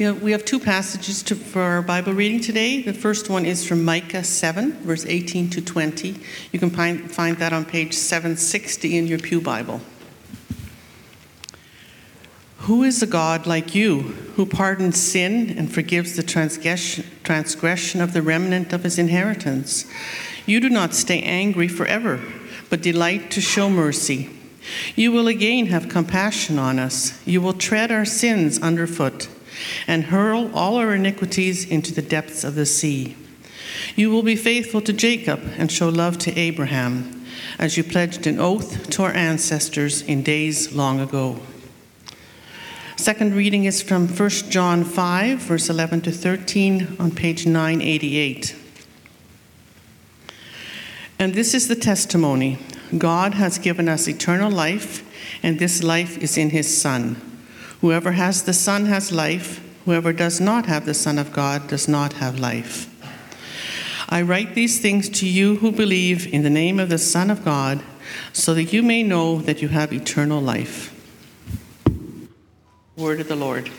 Yeah, we have two passages to, for our Bible reading today. The first one is from Micah 7, verse 18 to 20. You can find, find that on page 760 in your Pew Bible. Who is a God like you, who pardons sin and forgives the transgression, transgression of the remnant of his inheritance? You do not stay angry forever, but delight to show mercy. You will again have compassion on us. You will tread our sins underfoot and hurl all our iniquities into the depths of the sea. You will be faithful to Jacob and show love to Abraham, as you pledged an oath to our ancestors in days long ago. Second reading is from 1 John 5, verse 11 to 13, on page 988. And this is the testimony God has given us eternal life, and this life is in his Son. Whoever has the Son has life. Whoever does not have the Son of God does not have life. I write these things to you who believe in the name of the Son of God, so that you may know that you have eternal life. Word of the Lord.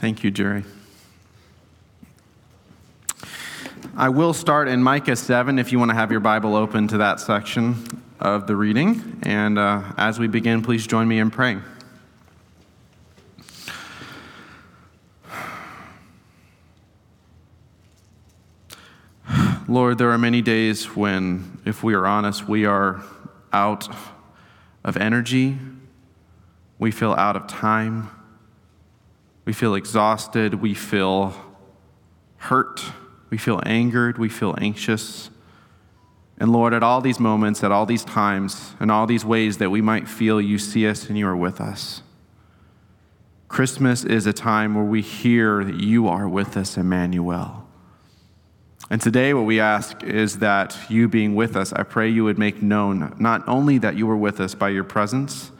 Thank you, Jerry. I will start in Micah 7 if you want to have your Bible open to that section of the reading. And uh, as we begin, please join me in praying. Lord, there are many days when, if we are honest, we are out of energy, we feel out of time, we feel exhausted, we feel hurt, we feel angered, we feel anxious. And Lord, at all these moments, at all these times, and all these ways that we might feel you see us and you are with us. Christmas is a time where we hear that you are with us, Emmanuel. And today, what we ask is that you being with us, I pray you would make known not only that you are with us by your presence,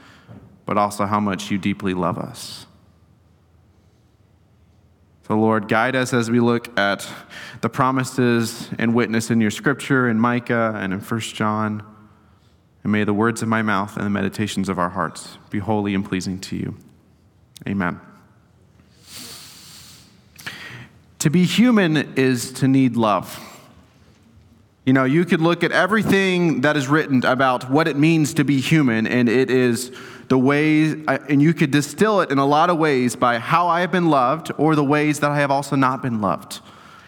but also how much you deeply love us. So, Lord, guide us as we look at the promises and witness in your scripture in Micah and in 1 John. And may the words of my mouth and the meditations of our hearts be holy and pleasing to you. Amen. To be human is to need love. You know, you could look at everything that is written about what it means to be human, and it is the ways, and you could distill it in a lot of ways by how I have been loved or the ways that I have also not been loved.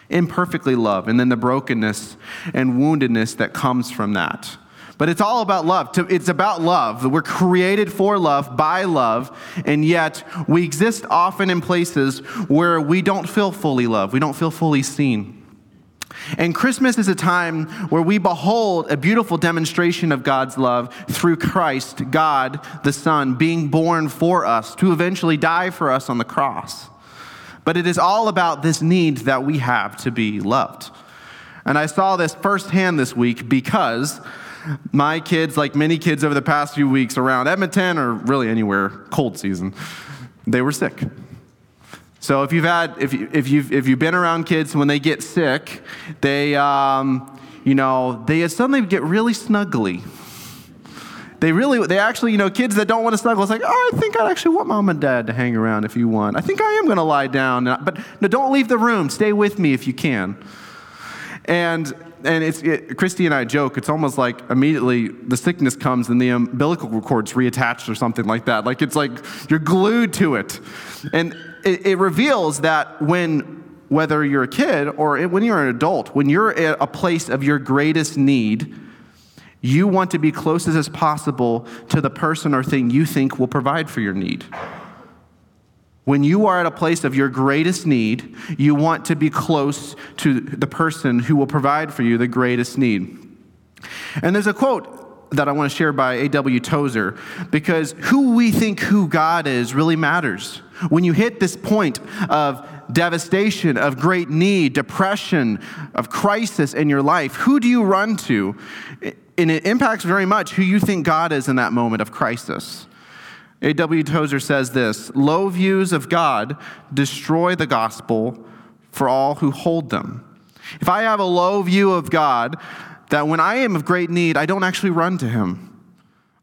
Imperfectly loved, and then the brokenness and woundedness that comes from that. But it's all about love. It's about love. We're created for love, by love, and yet we exist often in places where we don't feel fully loved. We don't feel fully seen. And Christmas is a time where we behold a beautiful demonstration of God's love through Christ, God the Son, being born for us to eventually die for us on the cross. But it is all about this need that we have to be loved. And I saw this firsthand this week because my kids, like many kids over the past few weeks around Edmonton or really anywhere, cold season, they were sick. So if you've had, if, you, if, you've, if you've been around kids, when they get sick, they, um, you know, they suddenly get really snuggly. They really, they actually, you know, kids that don't want to snuggle, it's like, oh, I think I actually want mom and dad to hang around if you want. I think I am going to lie down. But no, don't leave the room. Stay with me if you can. And and it's it, Christy and I joke. It's almost like immediately the sickness comes and the umbilical cord's reattached or something like that. Like it's like you're glued to it, and it, it reveals that when whether you're a kid or when you're an adult, when you're at a place of your greatest need, you want to be closest as possible to the person or thing you think will provide for your need. When you are at a place of your greatest need, you want to be close to the person who will provide for you the greatest need. And there's a quote that I want to share by A.W. Tozer because who we think who God is really matters. When you hit this point of devastation, of great need, depression, of crisis in your life, who do you run to? And it impacts very much who you think God is in that moment of crisis. A.W. Tozer says this Low views of God destroy the gospel for all who hold them. If I have a low view of God, that when I am of great need, I don't actually run to him.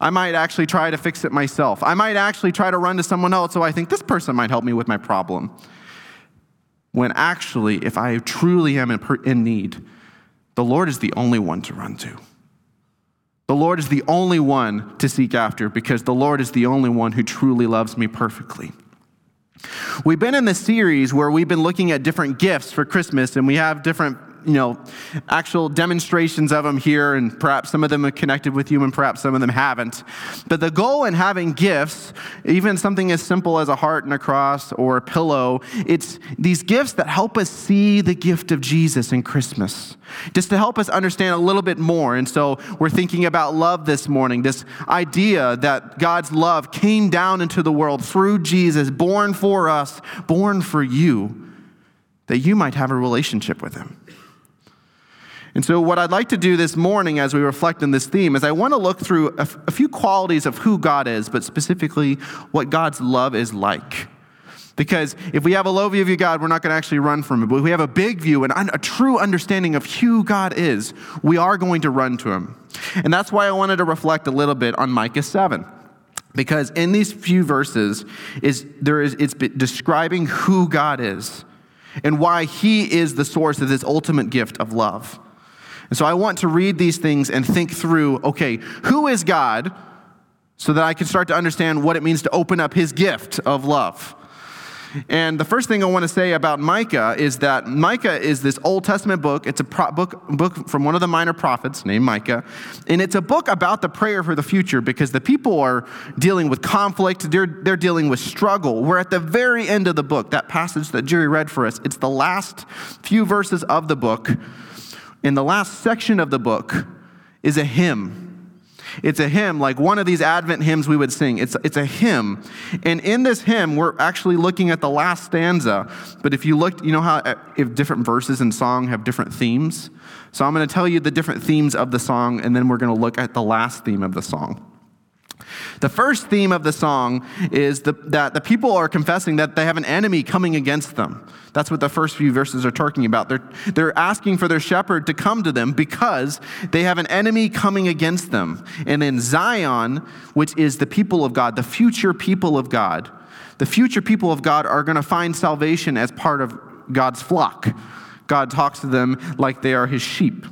I might actually try to fix it myself. I might actually try to run to someone else so I think this person might help me with my problem. When actually, if I truly am in need, the Lord is the only one to run to. The Lord is the only one to seek after because the Lord is the only one who truly loves me perfectly. We've been in this series where we've been looking at different gifts for Christmas, and we have different you know, actual demonstrations of them here, and perhaps some of them are connected with you, and perhaps some of them haven't. But the goal in having gifts, even something as simple as a heart and a cross or a pillow, it's these gifts that help us see the gift of Jesus in Christmas, just to help us understand a little bit more. And so we're thinking about love this morning, this idea that God's love came down into the world through Jesus, born for us, born for you, that you might have a relationship with Him. And so, what I'd like to do this morning as we reflect on this theme is I want to look through a, f- a few qualities of who God is, but specifically what God's love is like. Because if we have a low view of God, we're not going to actually run from Him. But if we have a big view and un- a true understanding of who God is, we are going to run to Him. And that's why I wanted to reflect a little bit on Micah 7 because in these few verses is there is it's describing who God is and why he is the source of this ultimate gift of love. And so I want to read these things and think through okay, who is God? So that I can start to understand what it means to open up his gift of love. And the first thing I want to say about Micah is that Micah is this Old Testament book. It's a pro- book, book from one of the minor prophets named Micah. And it's a book about the prayer for the future because the people are dealing with conflict, they're, they're dealing with struggle. We're at the very end of the book, that passage that Jerry read for us. It's the last few verses of the book in the last section of the book is a hymn. It's a hymn, like one of these Advent hymns we would sing. It's, it's a hymn. And in this hymn, we're actually looking at the last stanza. But if you look, you know how uh, if different verses in song have different themes? So I'm going to tell you the different themes of the song, and then we're going to look at the last theme of the song. The first theme of the song is the, that the people are confessing that they have an enemy coming against them. That's what the first few verses are talking about. They're, they're asking for their shepherd to come to them because they have an enemy coming against them. And in Zion, which is the people of God, the future people of God, the future people of God are going to find salvation as part of God's flock. God talks to them like they are his sheep.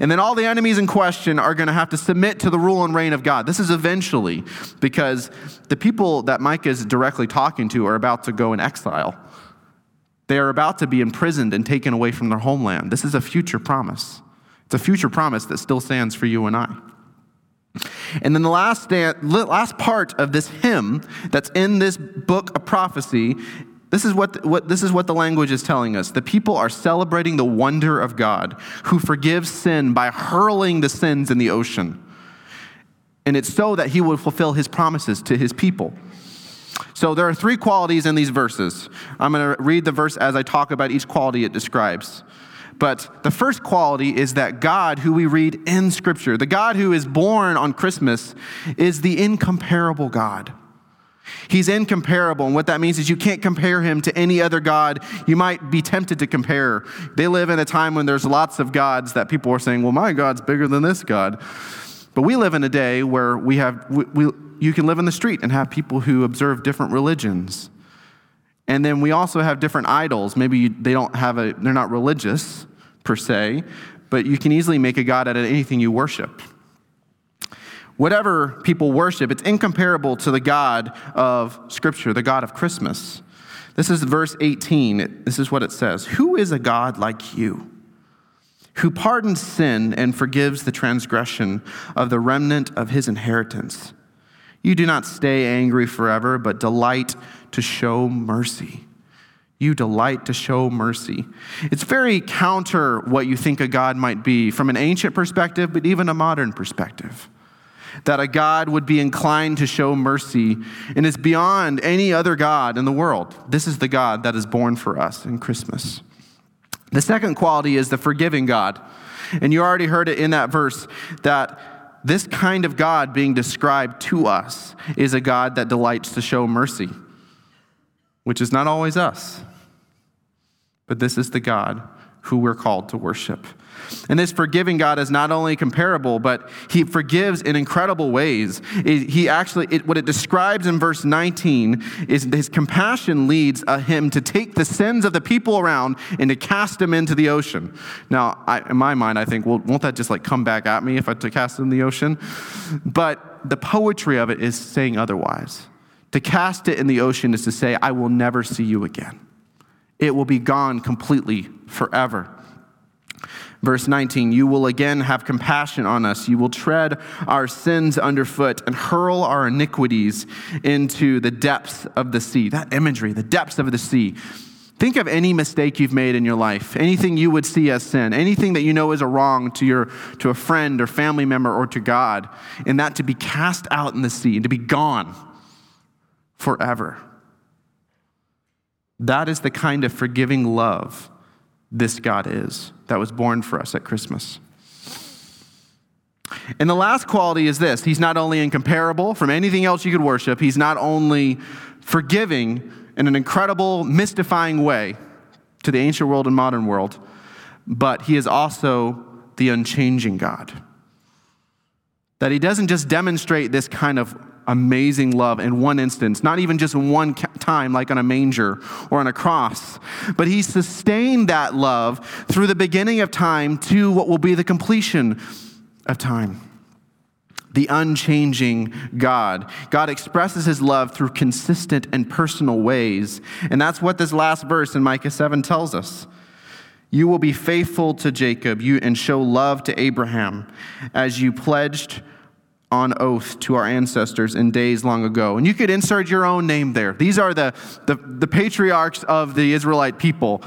And then all the enemies in question are going to have to submit to the rule and reign of God. This is eventually because the people that Micah is directly talking to are about to go in exile. They are about to be imprisoned and taken away from their homeland. This is a future promise. It's a future promise that still stands for you and I. And then the last, last part of this hymn that's in this book of prophecy this is what, what, this is what the language is telling us. The people are celebrating the wonder of God who forgives sin by hurling the sins in the ocean. And it's so that he will fulfill his promises to his people. So there are three qualities in these verses. I'm going to read the verse as I talk about each quality it describes. But the first quality is that God, who we read in Scripture, the God who is born on Christmas, is the incomparable God. He's incomparable. And what that means is you can't compare him to any other God you might be tempted to compare. They live in a time when there's lots of gods that people are saying, well, my God's bigger than this God. But we live in a day where we have, we, we, you can live in the street and have people who observe different religions. And then we also have different idols. Maybe you, they don't have a, they're not religious per se, but you can easily make a God out of anything you worship whatever people worship, it's incomparable to the God of Scripture, the God of Christmas. This is verse 18. This is what it says Who is a God like you, who pardons sin and forgives the transgression of the remnant of his inheritance? You do not stay angry forever, but delight to show mercy. You delight to show mercy. It's very counter what you think a God might be from an ancient perspective, but even a modern perspective that a God would be inclined to show mercy and is beyond any other God in the world. This is the God that is born for us in Christmas. The second quality is the forgiving God. And you already heard it in that verse that this kind of God being described to us is a God that delights to show mercy, which is not always us. But this is the God who we're called to worship. And this forgiving God is not only comparable, but he forgives in incredible ways. He actually, it, what it describes in verse 19 is his compassion leads him to take the sins of the people around and to cast them into the ocean. Now, I, in my mind, I think, well, won't that just like come back at me if I to cast it in the ocean? But the poetry of it is saying otherwise. To cast it in the ocean is to say, I will never see you again. It will be gone completely forever. Verse 19, you will again have compassion on us. You will tread our sins underfoot and hurl our iniquities into the depths of the sea. That imagery, the depths of the sea. Think of any mistake you've made in your life, anything you would see as sin, anything that you know is a wrong to, your, to a friend or family member or to God, and that to be cast out in the sea, and to be gone forever. That is the kind of forgiving love this God is that was born for us at Christmas. And the last quality is this He's not only incomparable from anything else you could worship, He's not only forgiving in an incredible, mystifying way to the ancient world and modern world, but He is also the unchanging God. That He doesn't just demonstrate this kind of amazing love in one instance, not even just one time, like on a manger or on a cross, but he sustained that love through the beginning of time to what will be the completion of time. The unchanging God. God expresses his love through consistent and personal ways. And that's what this last verse in Micah 7 tells us. You will be faithful to Jacob you, and show love to Abraham as you pledged on oath to our ancestors in days long ago. And you could insert your own name there. These are the, the, the, patriarchs of the Israelite people.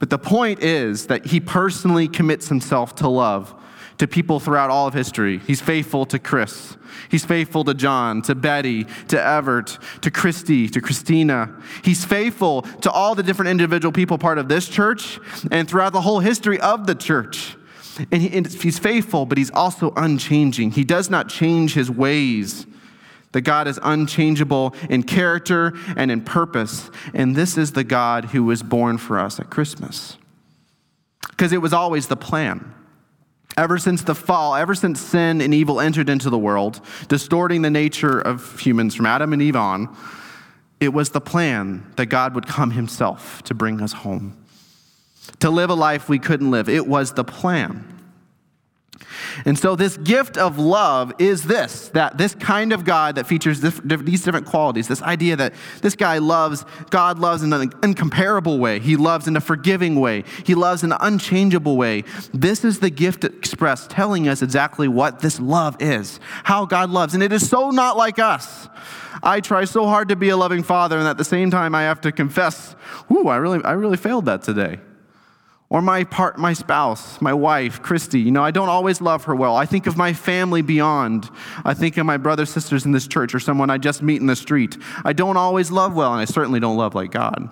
But the point is that he personally commits himself to love to people throughout all of history. He's faithful to Chris. He's faithful to John, to Betty, to Everett, to Christy, to Christina. He's faithful to all the different individual people part of this church and throughout the whole history of the church. And, he, and he's faithful, but he's also unchanging. He does not change his ways. The God is unchangeable in character and in purpose. And this is the God who was born for us at Christmas. Because it was always the plan. Ever since the fall, ever since sin and evil entered into the world, distorting the nature of humans from Adam and Eve on, it was the plan that God would come himself to bring us home to live a life we couldn't live. It was the plan. And so, this gift of love is this that this kind of God that features this, these different qualities, this idea that this guy loves, God loves in an incomparable way. He loves in a forgiving way. He loves in an unchangeable way. This is the gift expressed, telling us exactly what this love is, how God loves. And it is so not like us. I try so hard to be a loving father, and at the same time, I have to confess, ooh, I really, I really failed that today. Or my part, my spouse, my wife, Christy. You know, I don't always love her well. I think of my family beyond. I think of my brothers, sisters in this church, or someone I just meet in the street. I don't always love well, and I certainly don't love like God.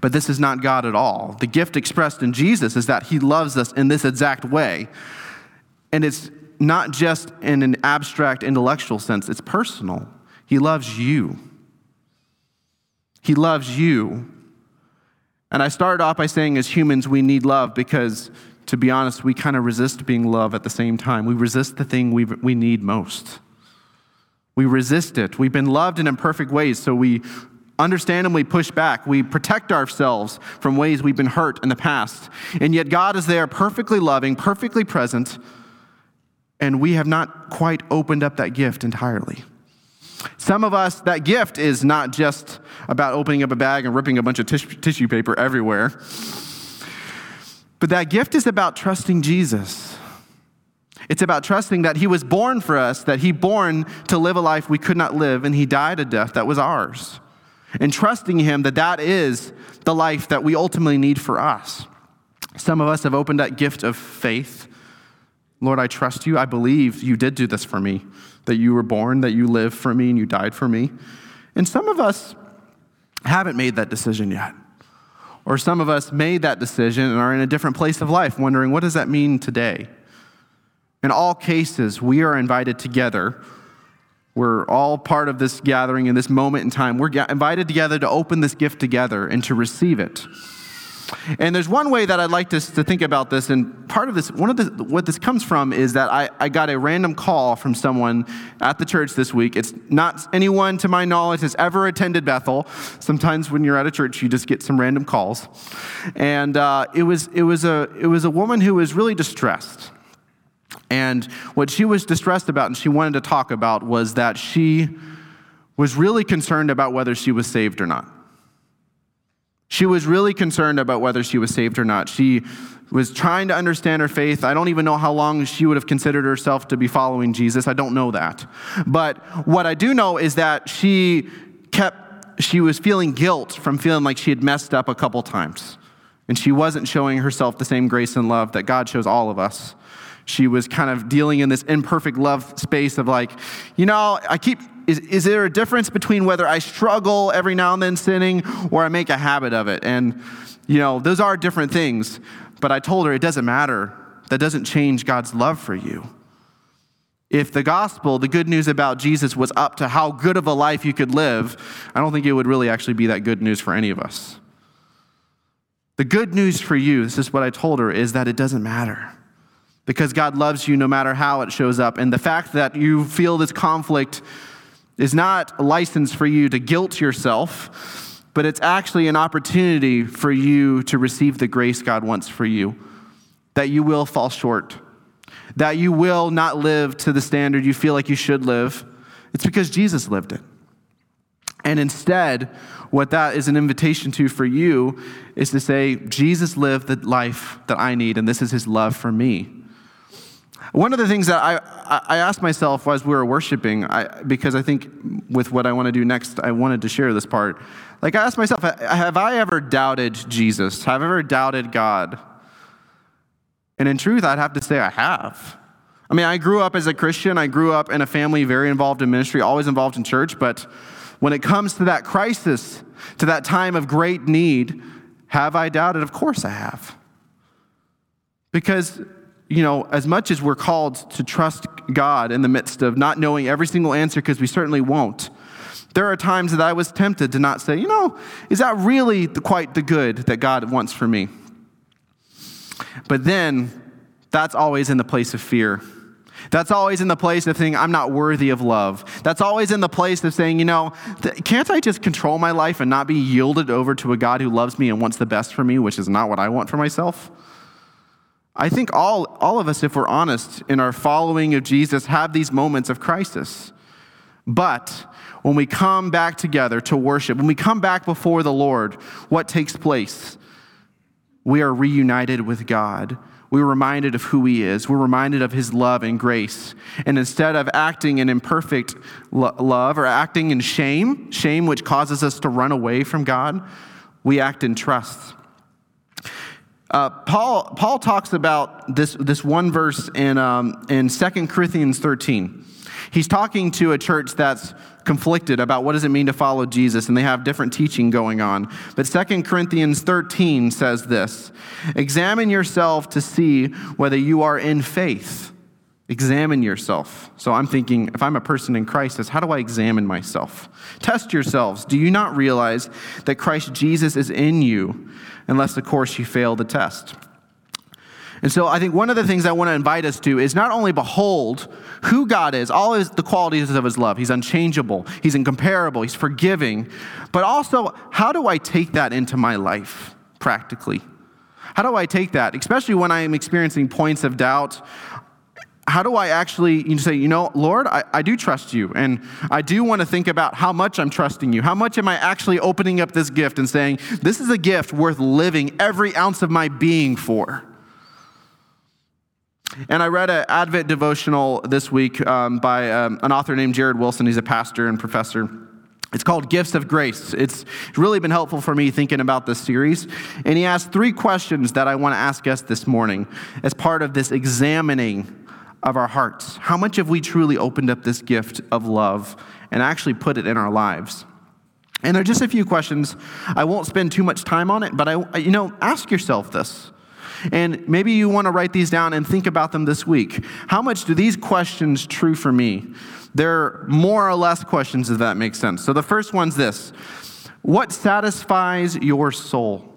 But this is not God at all. The gift expressed in Jesus is that He loves us in this exact way. And it's not just in an abstract intellectual sense, it's personal. He loves you. He loves you and I started off by saying, as humans, we need love because, to be honest, we kind of resist being loved at the same time. We resist the thing we, we need most. We resist it. We've been loved in imperfect ways, so we understandably push back. We protect ourselves from ways we've been hurt in the past. And yet, God is there, perfectly loving, perfectly present, and we have not quite opened up that gift entirely. Some of us, that gift is not just about opening up a bag and ripping a bunch of tissue paper everywhere, but that gift is about trusting Jesus. It's about trusting that He was born for us, that He born to live a life we could not live, and He died a death that was ours. And trusting Him that that is the life that we ultimately need for us. Some of us have opened that gift of faith. Lord, I trust you. I believe you did do this for me that you were born, that you lived for me, and you died for me. And some of us haven't made that decision yet. Or some of us made that decision and are in a different place of life, wondering, what does that mean today? In all cases, we are invited together. We're all part of this gathering in this moment in time. We're invited together to open this gift together and to receive it. And there's one way that I'd like to, to think about this, and part of this, one of the, what this comes from is that I, I got a random call from someone at the church this week. It's not anyone to my knowledge has ever attended Bethel. Sometimes when you're at a church, you just get some random calls. And uh, it, was, it, was a, it was a woman who was really distressed. And what she was distressed about and she wanted to talk about was that she was really concerned about whether she was saved or not. She was really concerned about whether she was saved or not. She was trying to understand her faith. I don't even know how long she would have considered herself to be following Jesus. I don't know that. But what I do know is that she kept, she was feeling guilt from feeling like she had messed up a couple times. And she wasn't showing herself the same grace and love that God shows all of us. She was kind of dealing in this imperfect love space of like, you know, I keep is, is there a difference between whether I struggle every now and then sinning or I make a habit of it? And, you know, those are different things. But I told her it doesn't matter. That doesn't change God's love for you. If the gospel, the good news about Jesus, was up to how good of a life you could live, I don't think it would really actually be that good news for any of us. The good news for you, this is what I told her, is that it doesn't matter. Because God loves you no matter how it shows up. And the fact that you feel this conflict is not a license for you to guilt yourself, but it's actually an opportunity for you to receive the grace God wants for you. That you will fall short, that you will not live to the standard you feel like you should live. It's because Jesus lived it. And instead, what that is an invitation to for you is to say, Jesus lived the life that I need, and this is his love for me. One of the things that I, I asked myself as we were worshiping, I, because I think with what I want to do next, I wanted to share this part. Like, I asked myself, have I ever doubted Jesus? Have I ever doubted God? And in truth, I'd have to say I have. I mean, I grew up as a Christian. I grew up in a family very involved in ministry, always involved in church. But when it comes to that crisis, to that time of great need, have I doubted? Of course I have. Because you know, as much as we're called to trust God in the midst of not knowing every single answer, because we certainly won't, there are times that I was tempted to not say, you know, is that really the, quite the good that God wants for me? But then, that's always in the place of fear. That's always in the place of saying, I'm not worthy of love. That's always in the place of saying, you know, th- can't I just control my life and not be yielded over to a God who loves me and wants the best for me, which is not what I want for myself? I think all, all of us, if we're honest, in our following of Jesus, have these moments of crisis. But when we come back together to worship, when we come back before the Lord, what takes place? We are reunited with God. We're reminded of who He is. We're reminded of His love and grace. And instead of acting in imperfect lo- love or acting in shame, shame which causes us to run away from God, we act in trust. Uh, Paul, Paul talks about this, this one verse in, um, in 2 Corinthians 13. He's talking to a church that's conflicted about what does it mean to follow Jesus, and they have different teaching going on. But 2 Corinthians 13 says this Examine yourself to see whether you are in faith. Examine yourself. So I'm thinking, if I'm a person in Christ, how do I examine myself? Test yourselves. Do you not realize that Christ Jesus is in you? unless, of course, you fail the test. And so I think one of the things I want to invite us to is not only behold who God is, all his, the qualities of his love. He's unchangeable, he's incomparable, he's forgiving. But also, how do I take that into my life practically? How do I take that, especially when I am experiencing points of doubt how do I actually you say, you know, Lord, I, I do trust you. And I do want to think about how much I'm trusting you. How much am I actually opening up this gift and saying, this is a gift worth living every ounce of my being for? And I read an Advent devotional this week um, by um, an author named Jared Wilson. He's a pastor and professor. It's called Gifts of Grace. It's really been helpful for me thinking about this series. And he asked three questions that I want to ask us this morning as part of this examining of our hearts. How much have we truly opened up this gift of love and actually put it in our lives? And there are just a few questions. I won't spend too much time on it, but I, you know, ask yourself this. And maybe you want to write these down and think about them this week. How much do these questions true for me? They're more or less questions, if that makes sense. So the first one's this What satisfies your soul?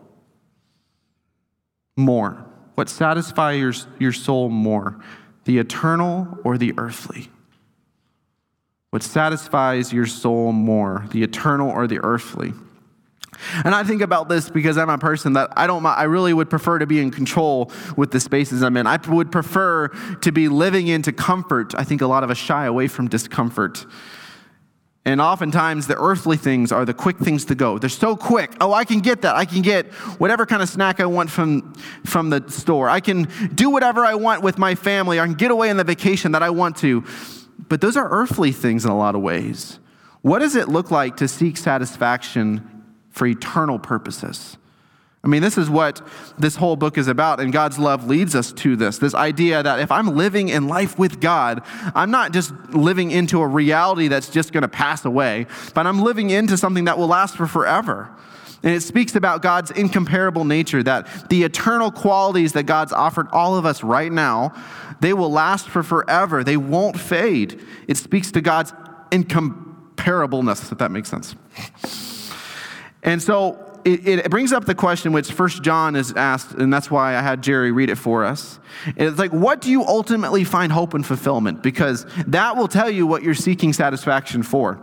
more? What satisfies your, your soul more? The eternal or the earthly? What satisfies your soul more? The eternal or the earthly? And I think about this because I'm a person that I don't, I really would prefer to be in control with the spaces I'm in. I would prefer to be living into comfort. I think a lot of us shy away from discomfort. And oftentimes, the earthly things are the quick things to go. They're so quick. Oh, I can get that. I can get whatever kind of snack I want from, from the store. I can do whatever I want with my family. I can get away on the vacation that I want to. But those are earthly things in a lot of ways. What does it look like to seek satisfaction for eternal purposes? I mean, this is what this whole book is about, and God's love leads us to this this idea that if I'm living in life with God, I'm not just living into a reality that's just going to pass away, but I'm living into something that will last for forever. And it speaks about God's incomparable nature, that the eternal qualities that God's offered all of us right now, they will last for forever. They won't fade. It speaks to God's incomparableness, if that makes sense. And so it, it, brings up the question which First John is asked, and that's why I had Jerry read it for us. It's like, what do you ultimately find hope and fulfillment? Because that will tell you what you're seeking satisfaction for.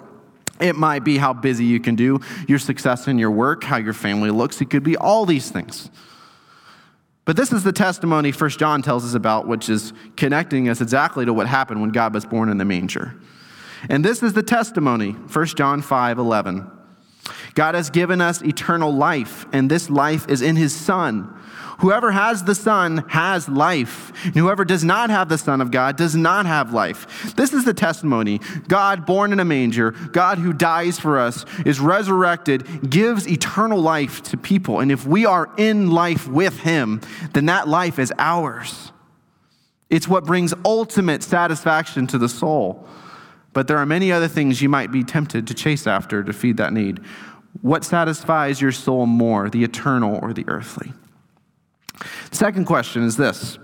It might be how busy you can do, your success in your work, how your family looks. It could be all these things. But this is the testimony First John tells us about, which is connecting us exactly to what happened when God was born in the manger. And this is the testimony, 1 John 5 11. God has given us eternal life, and this life is in his Son. Whoever has the Son has life. And whoever does not have the Son of God does not have life. This is the testimony. God, born in a manger, God who dies for us, is resurrected, gives eternal life to people. And if we are in life with Him, then that life is ours. It's what brings ultimate satisfaction to the soul. But there are many other things you might be tempted to chase after to feed that need. What satisfies your soul more, the eternal or the earthly? Second question is this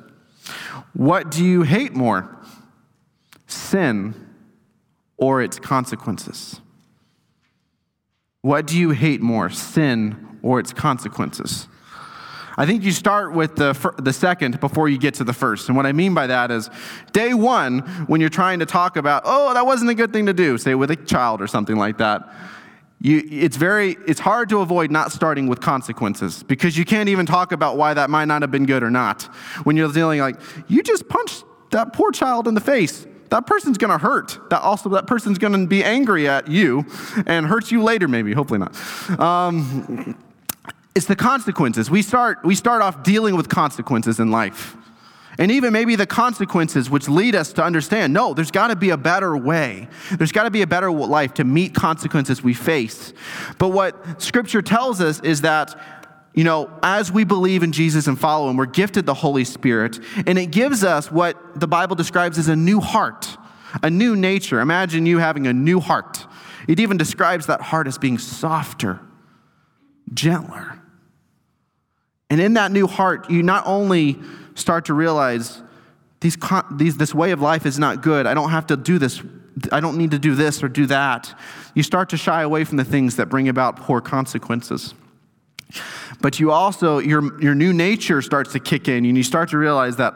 What do you hate more, sin or its consequences? What do you hate more, sin or its consequences? I think you start with the, the second before you get to the first. And what I mean by that is day one, when you're trying to talk about, oh, that wasn't a good thing to do, say with a child or something like that, you, it's very it's hard to avoid not starting with consequences because you can't even talk about why that might not have been good or not when you're dealing like you just punched that poor child in the face. That person's going to hurt. That also that person's going to be angry at you and hurt you later maybe hopefully not. Um, it's the consequences. We start we start off dealing with consequences in life and even maybe the consequences which lead us to understand no, there's got to be a better way. There's got to be a better life to meet consequences we face. But what scripture tells us is that, you know, as we believe in Jesus and follow him, we're gifted the Holy Spirit, and it gives us what the Bible describes as a new heart, a new nature. Imagine you having a new heart. It even describes that heart as being softer, gentler. And in that new heart, you not only start to realize these, these, this way of life is not good. I don't have to do this. I don't need to do this or do that. You start to shy away from the things that bring about poor consequences. But you also, your, your new nature starts to kick in, and you start to realize that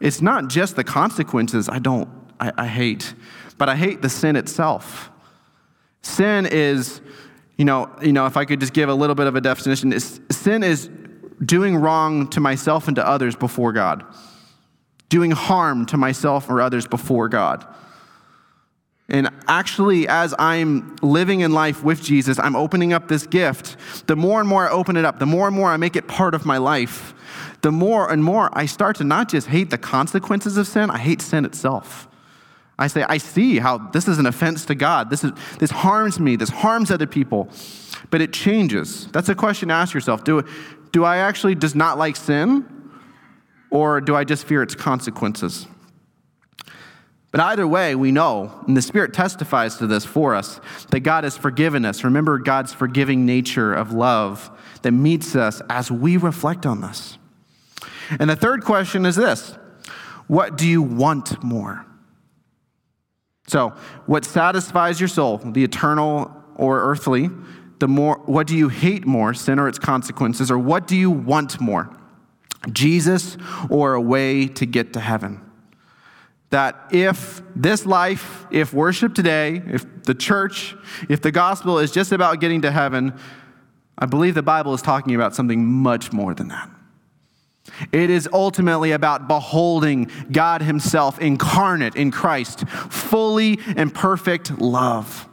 it's not just the consequences I don't, I, I hate, but I hate the sin itself. Sin is, you know, you know, if I could just give a little bit of a definition, sin is doing wrong to myself and to others before God, doing harm to myself or others before God. And actually, as I'm living in life with Jesus, I'm opening up this gift. The more and more I open it up, the more and more I make it part of my life, the more and more I start to not just hate the consequences of sin, I hate sin itself. I say, I see how this is an offense to God. This, is, this harms me. This harms other people. But it changes. That's a question to ask yourself. Do, do I actually just not like sin? Or do I just fear its consequences? But either way, we know, and the Spirit testifies to this for us, that God has forgiven us. Remember God's forgiving nature of love that meets us as we reflect on this. And the third question is this What do you want more? So, what satisfies your soul, the eternal or earthly? The more what do you hate more sin or its consequences or what do you want more Jesus or a way to get to heaven. That if this life, if worship today, if the church, if the gospel is just about getting to heaven, I believe the Bible is talking about something much more than that. It is ultimately about beholding God Himself incarnate in Christ, fully and perfect love.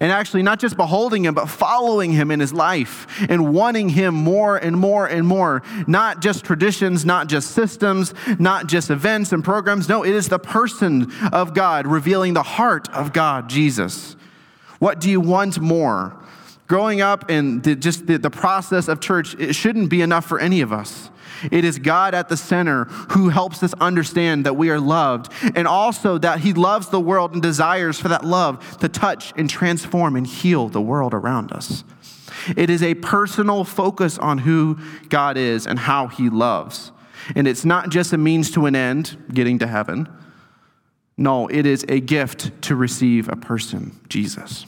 And actually, not just beholding Him, but following Him in His life and wanting Him more and more and more. Not just traditions, not just systems, not just events and programs. No, it is the person of God revealing the heart of God, Jesus. What do you want more? Growing up and just the, the process of church, it shouldn't be enough for any of us. It is God at the center who helps us understand that we are loved and also that He loves the world and desires for that love to touch and transform and heal the world around us. It is a personal focus on who God is and how He loves. And it's not just a means to an end, getting to heaven. No, it is a gift to receive a person, Jesus.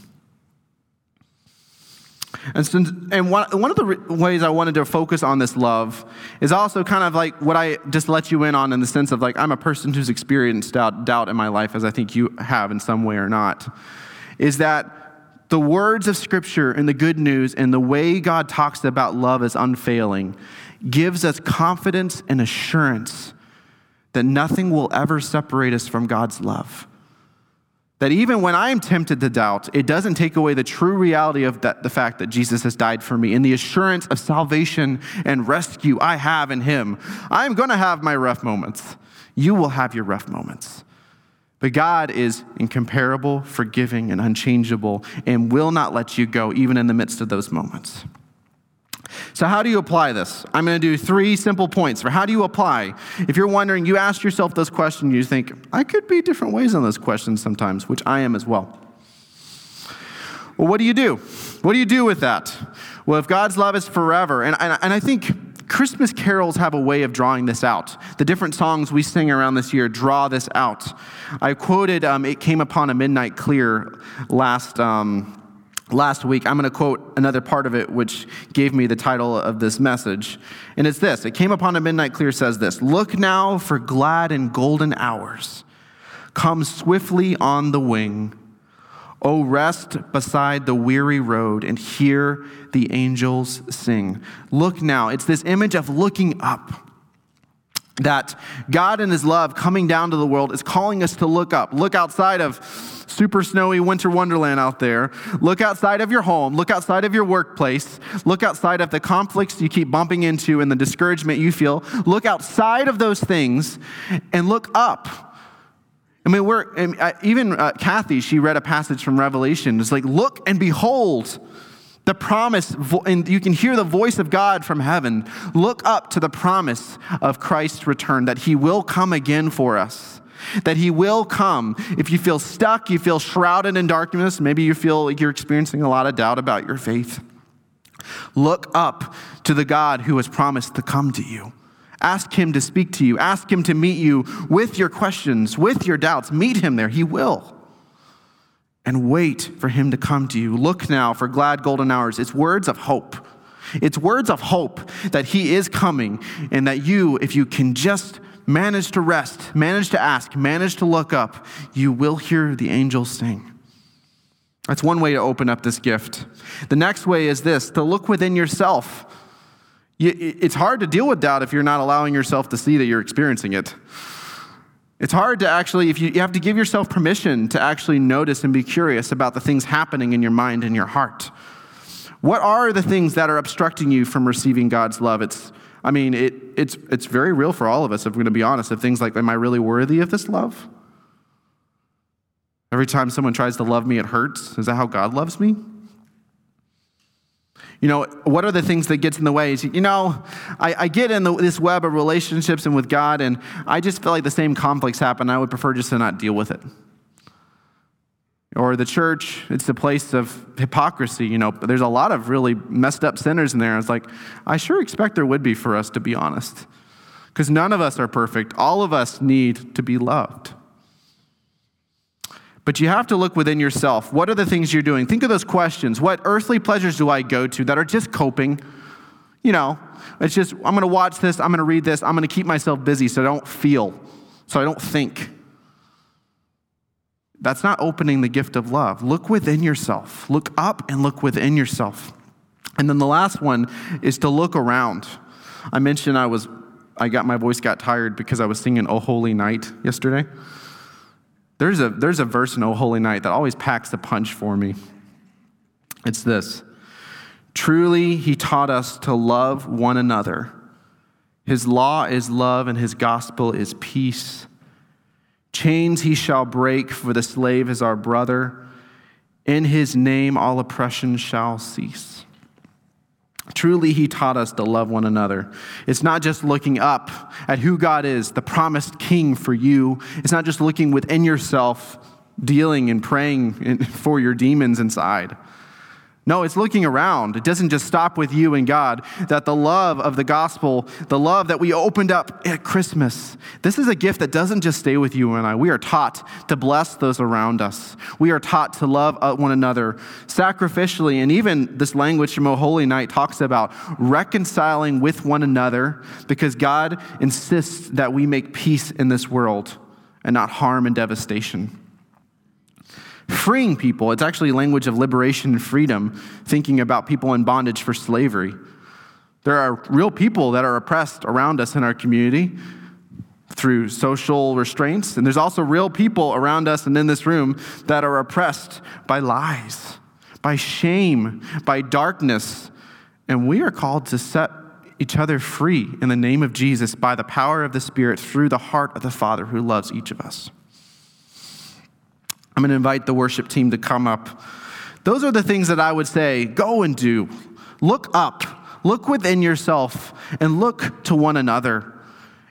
And, since, and one, one of the re- ways I wanted to focus on this love is also kind of like what I just let you in on in the sense of like I'm a person who's experienced doubt, doubt in my life, as I think you have in some way or not, is that the words of Scripture and the good news and the way God talks about love as unfailing gives us confidence and assurance that nothing will ever separate us from God's love. That even when I'm tempted to doubt, it doesn't take away the true reality of that, the fact that Jesus has died for me and the assurance of salvation and rescue I have in Him. I'm going to have my rough moments. You will have your rough moments. But God is incomparable, forgiving, and unchangeable, and will not let you go even in the midst of those moments. So, how do you apply this? I'm going to do three simple points for how do you apply. If you're wondering, you ask yourself this question, you think, I could be different ways on those questions sometimes, which I am as well. Well, what do you do? What do you do with that? Well, if God's love is forever, and, and, and I think Christmas carols have a way of drawing this out. The different songs we sing around this year draw this out. I quoted, um, It Came Upon a Midnight Clear last. Um, last week, I'm going to quote another part of it, which gave me the title of this message. And it's this It came upon a midnight clear, says this Look now for glad and golden hours. Come swiftly on the wing. Oh, rest beside the weary road and hear the angels sing. Look now. It's this image of looking up that God in His love coming down to the world is calling us to look up. Look outside of super snowy winter wonderland out there. Look outside of your home. Look outside of your workplace. Look outside of the conflicts you keep bumping into and the discouragement you feel. Look outside of those things and look up. I mean, we're, even uh, Kathy, she read a passage from Revelation. It's like, look and behold the promise, and you can hear the voice of God from heaven. Look up to the promise of Christ's return, that he will come again for us, that he will come. If you feel stuck, you feel shrouded in darkness, maybe you feel like you're experiencing a lot of doubt about your faith. Look up to the God who has promised to come to you. Ask him to speak to you. Ask him to meet you with your questions, with your doubts. Meet him there. He will and wait for him to come to you. Look now for glad golden hours. It's words of hope. It's words of hope that he is coming and that you, if you can just manage to rest, manage to ask, manage to look up, you will hear the angels sing. That's one way to open up this gift. The next way is this to look within yourself. It's hard to deal with doubt if you're not allowing yourself to see that you're experiencing it. It's hard to actually, if you, you have to give yourself permission to actually notice and be curious about the things happening in your mind and your heart. What are the things that are obstructing you from receiving God's love? It's, I mean, it, it's, it's very real for all of us, if we're going to be honest, of things like, am I really worthy of this love? Every time someone tries to love me, it hurts. Is that how God loves me? You know, what are the things that gets in the way? You know, I, I get in the, this web of relationships and with God, and I just feel like the same conflicts happen. I would prefer just to not deal with it. Or the church, it's a place of hypocrisy. You know, there's a lot of really messed up sinners in there. It's like, I sure expect there would be for us, to be honest. Because none of us are perfect. All of us need to be loved. But you have to look within yourself. What are the things you're doing? Think of those questions. What earthly pleasures do I go to that are just coping? You know, it's just, I'm going to watch this, I'm going to read this, I'm going to keep myself busy so I don't feel, so I don't think. That's not opening the gift of love. Look within yourself. Look up and look within yourself. And then the last one is to look around. I mentioned I was I got my voice got tired because I was singing "Oh Holy Night" yesterday. There's a there's a verse in "Oh Holy Night" that always packs the punch for me. It's this: Truly, He taught us to love one another. His law is love, and His gospel is peace. Chains He shall break, for the slave is our brother. In His name, all oppression shall cease. Truly, he taught us to love one another. It's not just looking up at who God is, the promised king for you. It's not just looking within yourself, dealing and praying for your demons inside. No, it's looking around. It doesn't just stop with you and God. That the love of the gospel, the love that we opened up at Christmas, this is a gift that doesn't just stay with you and I. We are taught to bless those around us. We are taught to love uh, one another sacrificially. And even this language from O Holy Night talks about reconciling with one another because God insists that we make peace in this world and not harm and devastation freeing people. It's actually language of liberation and freedom, thinking about people in bondage for slavery. There are real people that are oppressed around us in our community through social restraints, and there's also real people around us and in this room that are oppressed by lies, by shame, by darkness. And we are called to set each other free in the name of Jesus by the power of the Spirit through the heart of the Father who loves each of us. I'm going to invite the worship team to come up. Those are the things that I would say go and do. Look up, look within yourself, and look to one another.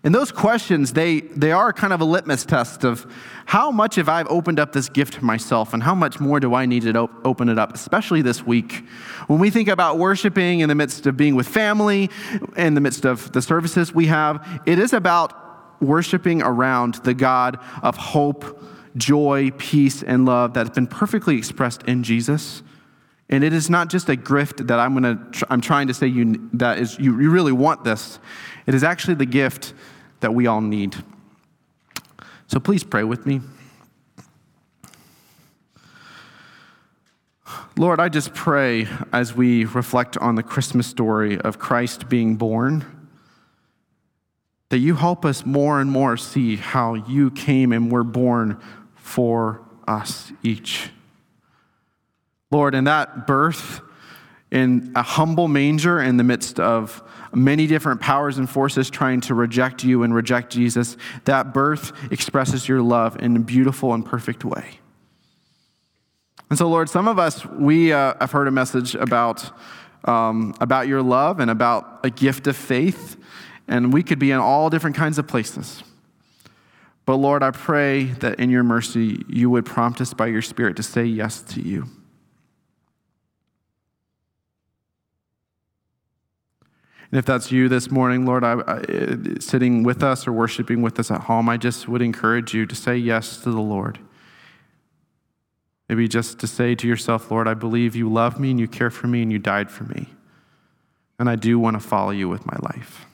And those questions, they, they are kind of a litmus test of how much have I opened up this gift myself and how much more do I need to open it up, especially this week. When we think about worshiping in the midst of being with family, in the midst of the services we have, it is about worshiping around the God of hope joy, peace, and love that has been perfectly expressed in Jesus. And it is not just a gift that I'm, gonna, I'm trying to say you, that is, you, you really want this. It is actually the gift that we all need. So please pray with me. Lord, I just pray as we reflect on the Christmas story of Christ being born that you help us more and more see how you came and were born for us each. Lord, in that birth, in a humble manger in the midst of many different powers and forces trying to reject you and reject Jesus, that birth expresses your love in a beautiful and perfect way. And so, Lord, some of us, we uh, have heard a message about, um, about your love and about a gift of faith, and we could be in all different kinds of places. But Lord, I pray that in your mercy, you would prompt us by your Spirit to say yes to you. And if that's you this morning, Lord, I, I, sitting with us or worshiping with us at home, I just would encourage you to say yes to the Lord. Maybe just to say to yourself, Lord, I believe you love me and you care for me and you died for me. And I do want to follow you with my life.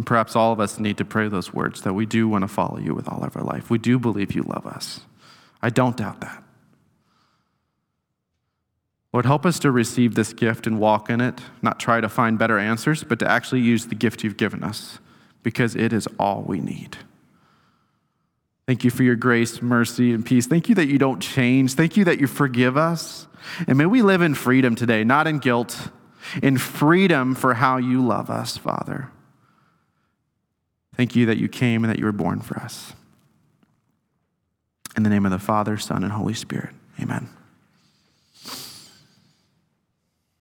And perhaps all of us need to pray those words that we do want to follow you with all of our life. We do believe you love us. I don't doubt that. Lord, help us to receive this gift and walk in it, not try to find better answers, but to actually use the gift you've given us because it is all we need. Thank you for your grace, mercy, and peace. Thank you that you don't change. Thank you that you forgive us. And may we live in freedom today, not in guilt, in freedom for how you love us, Father. Thank you that you came and that you were born for us. In the name of the Father, Son, and Holy Spirit, amen.